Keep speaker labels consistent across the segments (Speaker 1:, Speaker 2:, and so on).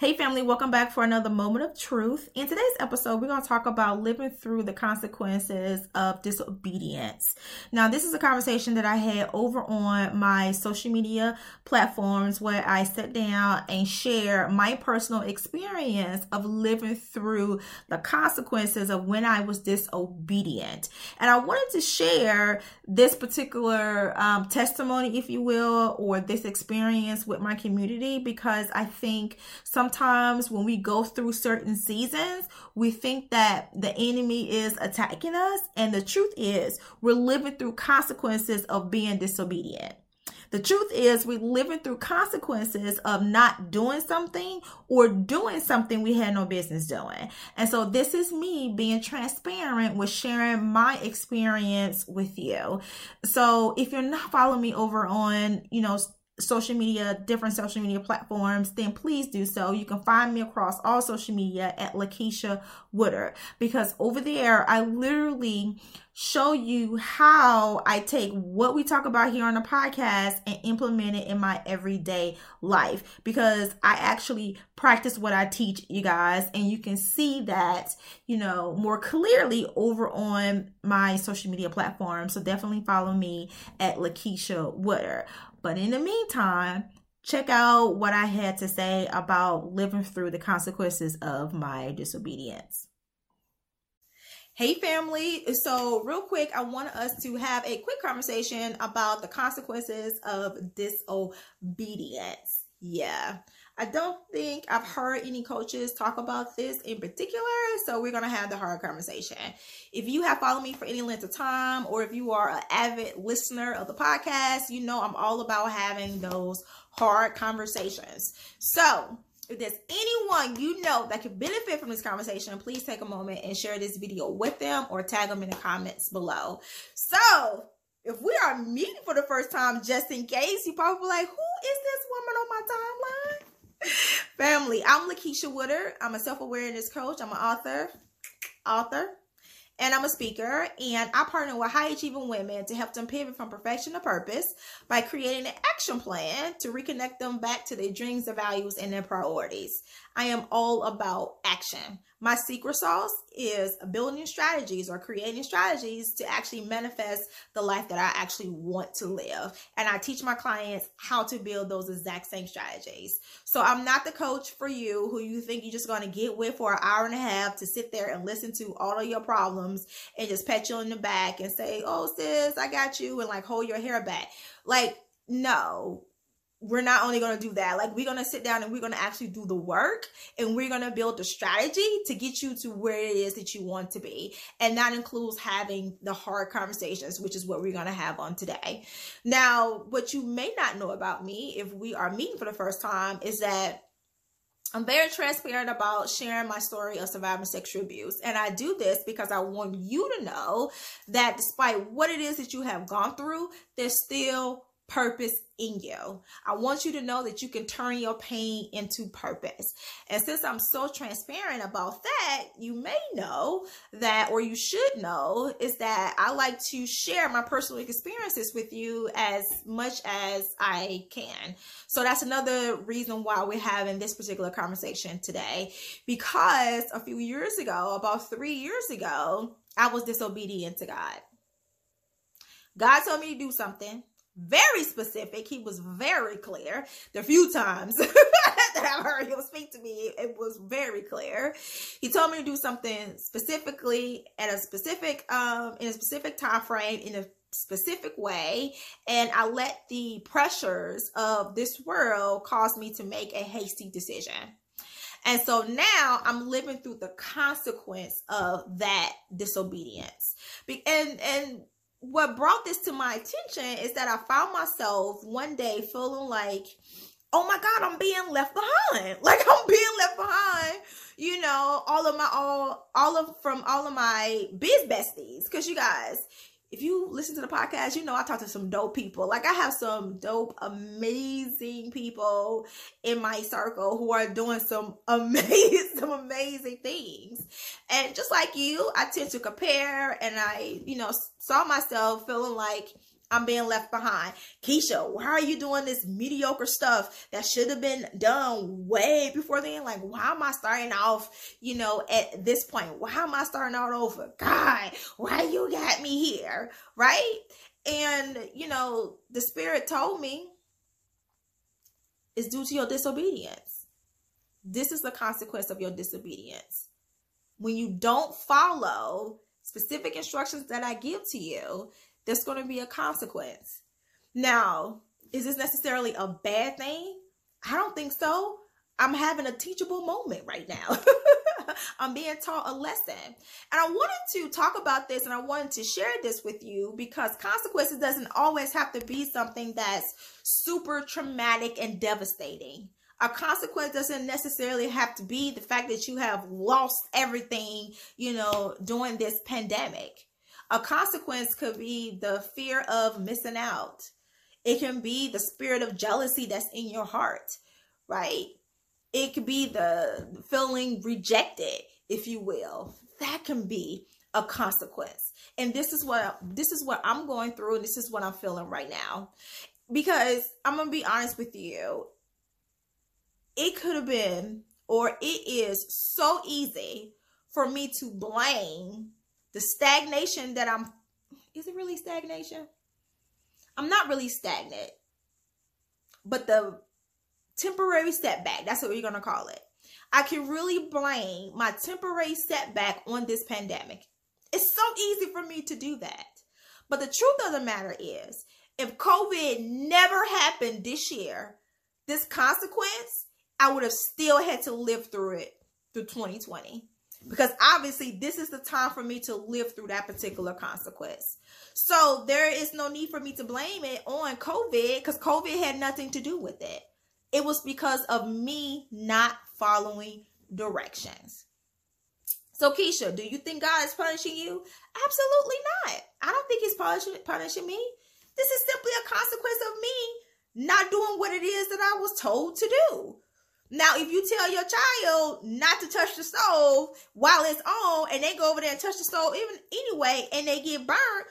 Speaker 1: Hey, family, welcome back for another moment of truth. In today's episode, we're going to talk about living through the consequences of disobedience. Now, this is a conversation that I had over on my social media platforms where I sit down and share my personal experience of living through the consequences of when I was disobedient. And I wanted to share this particular um, testimony, if you will, or this experience with my community because I think some sometimes when we go through certain seasons, we think that the enemy is attacking us. And the truth is, we're living through consequences of being disobedient. The truth is, we're living through consequences of not doing something or doing something we had no business doing. And so, this is me being transparent with sharing my experience with you. So, if you're not following me over on, you know, social media, different social media platforms, then please do so. You can find me across all social media at Lakeisha Woodard because over there, I literally show you how I take what we talk about here on the podcast and implement it in my everyday life because I actually practice what I teach you guys and you can see that, you know, more clearly over on my social media platform. So definitely follow me at Lakeisha Woodard. But in the meantime, check out what I had to say about living through the consequences of my disobedience. Hey, family. So, real quick, I want us to have a quick conversation about the consequences of disobedience. Yeah. I don't think I've heard any coaches talk about this in particular, so we're to have the hard conversation. If you have followed me for any length of time, or if you are an avid listener of the podcast, you know I'm all about having those hard conversations. So, if there's anyone you know that could benefit from this conversation, please take a moment and share this video with them or tag them in the comments below. So, if we are meeting for the first time, just in case, you probably like, who is this woman on my timeline? Family, I'm Lakeisha Woodard. I'm a self-awareness coach. I'm an author, author, and I'm a speaker. And I partner with high achieving women to help them pivot from perfection to purpose by creating an action plan to reconnect them back to their dreams, their values, and their priorities. I am all about action. My secret sauce is building strategies or creating strategies to actually manifest the life that I actually want to live. And I teach my clients how to build those exact same strategies. So I'm not the coach for you who you think you're just going to get with for an hour and a half to sit there and listen to all of your problems and just pat you on the back and say, oh, sis, I got you, and like hold your hair back. Like, no, we're not only going to do that. Like we're going to sit down and we're going to actually do the work and we're going to build the strategy to get you to where it is that you want to be. And that includes having the hard conversations which is what we're going to have on today. Now what you may not know about me if we are meeting for the first time is that I'm very transparent about sharing my story of surviving sexual abuse. And I do this because I want you to know that despite what it is that you have gone through, there's still purpose in you. I want you to know that you can turn your pain into purpose. And since I'm so transparent about that, you may know that, or you should know, is that I like to share my personal experiences with you as much as I can. So that's another reason why we're having this particular conversation today. Because a few years ago, about three years ago, I was disobedient to God. God told me to do something very specific. He was very clear. The few times that I've heard him speak to me, it was very clear. He told me to do something specifically at a specific um in a specific time frame in a specific way and I let the pressures of this world cause me to make a hasty decision. And so now I'm living through the consequence of that disobedience. And and what brought this to my attention is that I found myself one day feeling like, oh my God, I'm being left behind. Like I'm being left behind. You know, all of my all all of from all of my biz besties. Cause you guys, if you listen to the podcast, you know I talk to some dope people. Like I have some dope, amazing people in my circle who are doing some amazing, some amazing things. And just like you, I tend to compare, and I, you know, saw myself feeling like I'm being left behind. Keisha, why are you doing this mediocre stuff that should have been done way before then? Like, why am I starting off, you know, at this point? Why am I starting out over? God, why you got me here? Right? And, you know, the spirit told me it's due to your disobedience. This is the consequence of your disobedience. When you don't follow specific instructions that I give to you, there's going to be a consequence. Now, is this necessarily a bad thing? I don't think so. I'm having a teachable moment right now. I'm being taught a lesson. And I wanted to talk about this and I wanted to share this with you because consequences doesn't always have to be something that's super traumatic and devastating. A consequence doesn't necessarily have to be the fact that you have lost everything, you know, during this pandemic. A consequence could be the fear of missing out. It can be the spirit of jealousy that's in your heart, right? It could be the feeling rejected, if you will. That can be a consequence. And this is what this is what I'm going through and this is what I'm feeling right now. Because I'm going to be honest with you. It could have been or it is so easy for me to blame the stagnation that I'm is it really stagnation? I'm not really stagnant. But the temporary setback, that's what we're going to call it. I can really blame my temporary setback on this pandemic. It's so easy for me to do that. But the truth of the matter is, if COVID never happened this year, this consequence, I would have still had to live through it through 2020 because obviously this is the time for me to live through that particular consequence. So there is no need for me to blame it on COVID because COVID had nothing to do with it. It was because of me not following directions. So Keisha, do you think God is punishing you? Absolutely not. I don't think he's punishing punishing me. This is simply a consequence of me not doing what it is that I was told to do. Now, if you tell your child not to touch the stove while it's on and they go over there and touch the stove even anyway and they get burned,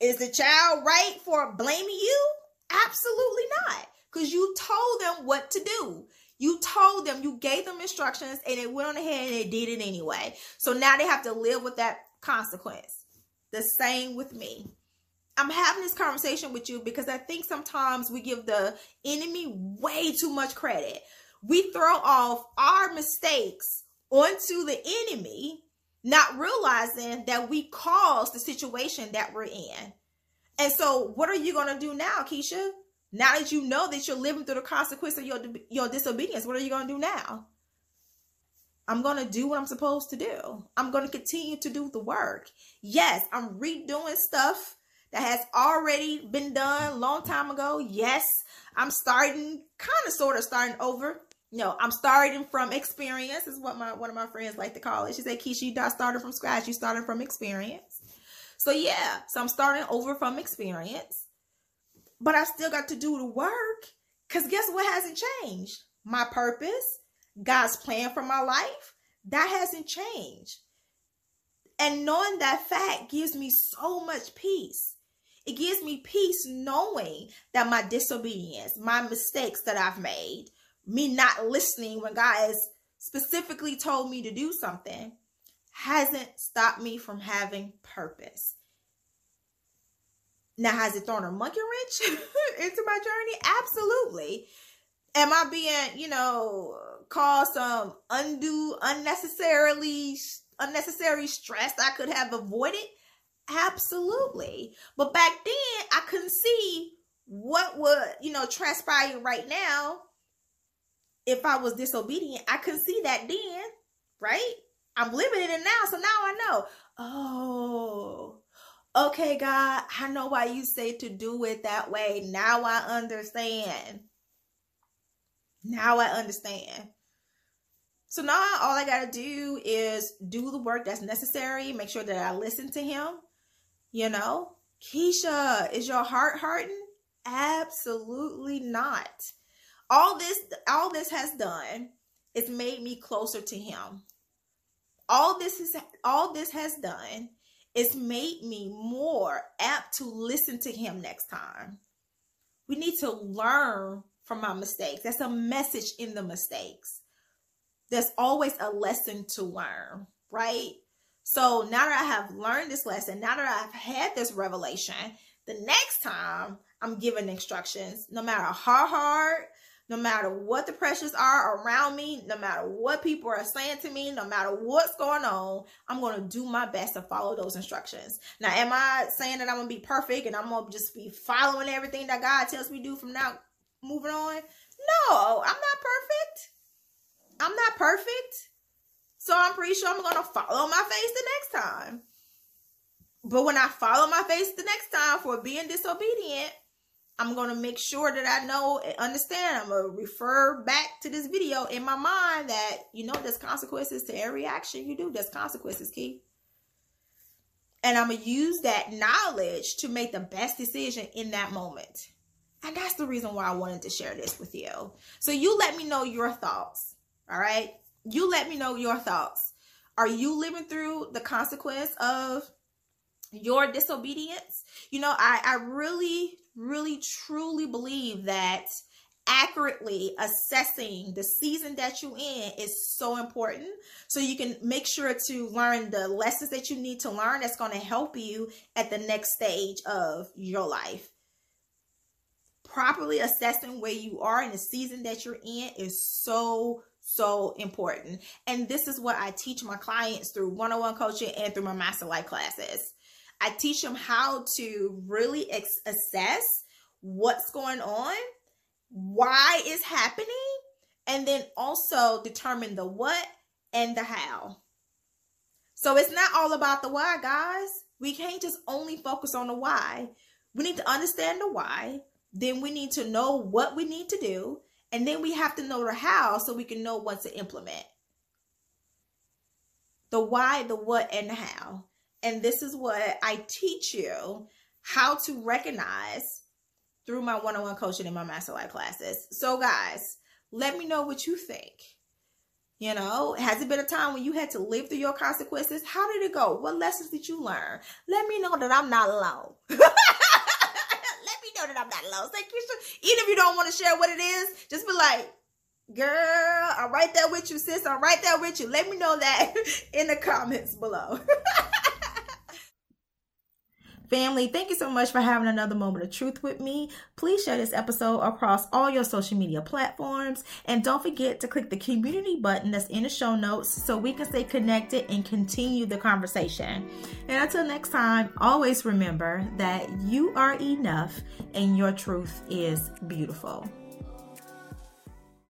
Speaker 1: is the child right for blaming you? Absolutely not. Because you told them what to do. You told them, you gave them instructions, and they went on ahead and they did it anyway. So now they have to live with that consequence. The same with me. I'm having this conversation with you because I think sometimes we give the enemy way too much credit we throw off our mistakes onto the enemy, not realizing that we caused the situation that we're in. And so, what are you going to do now, Keisha? Now that you know that you're living through the consequence of your your disobedience, what are you going to do now? I'm going to do what I'm supposed to do. I'm going to continue to do the work. Yes, I'm redoing stuff that has already been done a long time ago. Yes, I'm starting kind of sort of starting over know, I'm starting from experience is what my one of my friends like to call it. She said, Keisha, you not started from scratch, you started from experience. So yeah, so I'm starting over from experience. But I still got to do the work. Cause guess what hasn't changed? My purpose, God's plan for my life, that hasn't changed. And knowing that fact gives me so much peace. It gives me peace knowing that my disobedience, my mistakes that I've made, me not listening when God has specifically told me to do something hasn't stopped me from having purpose. Now, has it thrown a monkey wrench into my journey? Absolutely. Am I being, you know, cause some undue, unnecessarily, unnecessary stress I could have avoided? Absolutely. But back then, I couldn't see what would, you know, transpire right now if I was disobedient, I couldn't see that then, right? I'm living in it now, so now I know. Oh, okay, God, I know why you say to do it that way. Now I understand. Now I understand. So now all I got to do is do the work that's necessary, make sure that I listen to him. You know, Keisha, is your heart hurting? Absolutely not all this all this has done is made me closer to him all this is all this has done is made me more apt to listen to him next time. We need to learn from our mistakes. That's a message in the mistakes. There's always a lesson to learn, right? So now that I have learned this lesson, now that I've had this revelation, the next time I'm giving instructions, no matter how hard, no matter what the pressures are around me, no matter what people are saying to me, no matter what's going on, I'm going to do my best to follow those instructions. Now, am I saying that I'm going to be perfect and I'm going to just be following everything that God tells me to do from now moving on? No, I'm not perfect. I'm not perfect. So I'm pretty sure I'm going to follow my face the next time. But when I follow my face the next time for being disobedient, I'm going to make sure that I know and understand. I'm going to refer back to this video in my mind that, you know, there's consequences to every action you do. There's consequences, Key. And I'm going to use that knowledge to make the best decision in that moment. And that's the reason why I wanted to share this with you. So you let me know your thoughts. All right. You let me know your thoughts. Are you living through the consequence of your disobedience? You know, I, I really really truly believe that accurately assessing the season that you're in is so important. So you can make sure to learn the lessons that you need to learn that's going to help you at the next stage of your life. Properly assessing where you are in the season that you're in is so so important. And this is what i teach my clients through one-on-one coaching and through my master life classes I teach them how to really ex- assess what's going on, why it's happening, and then also determine the what and the how. So it's not all about the why, guys. We can't just only focus on the why. We need to understand the why. Then we need to know what we need to do. And then we have to know the how so we can know what to implement. The why, the what, and the how. And this is what I teach you how to recognize through my one on one coaching and my master life classes. So, guys, let me know what you think. You know, has it been a time when you had to live through your consequences? How did it go? What lessons did you learn? Let me know that I'm not alone. Let me know that I'm not alone. Thank you. Even if you don't want to share what it is, just be like, girl, I'm right there with you, sis. I'm right there with you. Let me know that in the comments below. Family, thank you so much for having another moment of truth with me. Please share this episode across all your social media platforms. And don't forget to click the community button that's in the show notes so we can stay connected and continue the conversation. And until next time, always remember that you are enough and your truth is beautiful.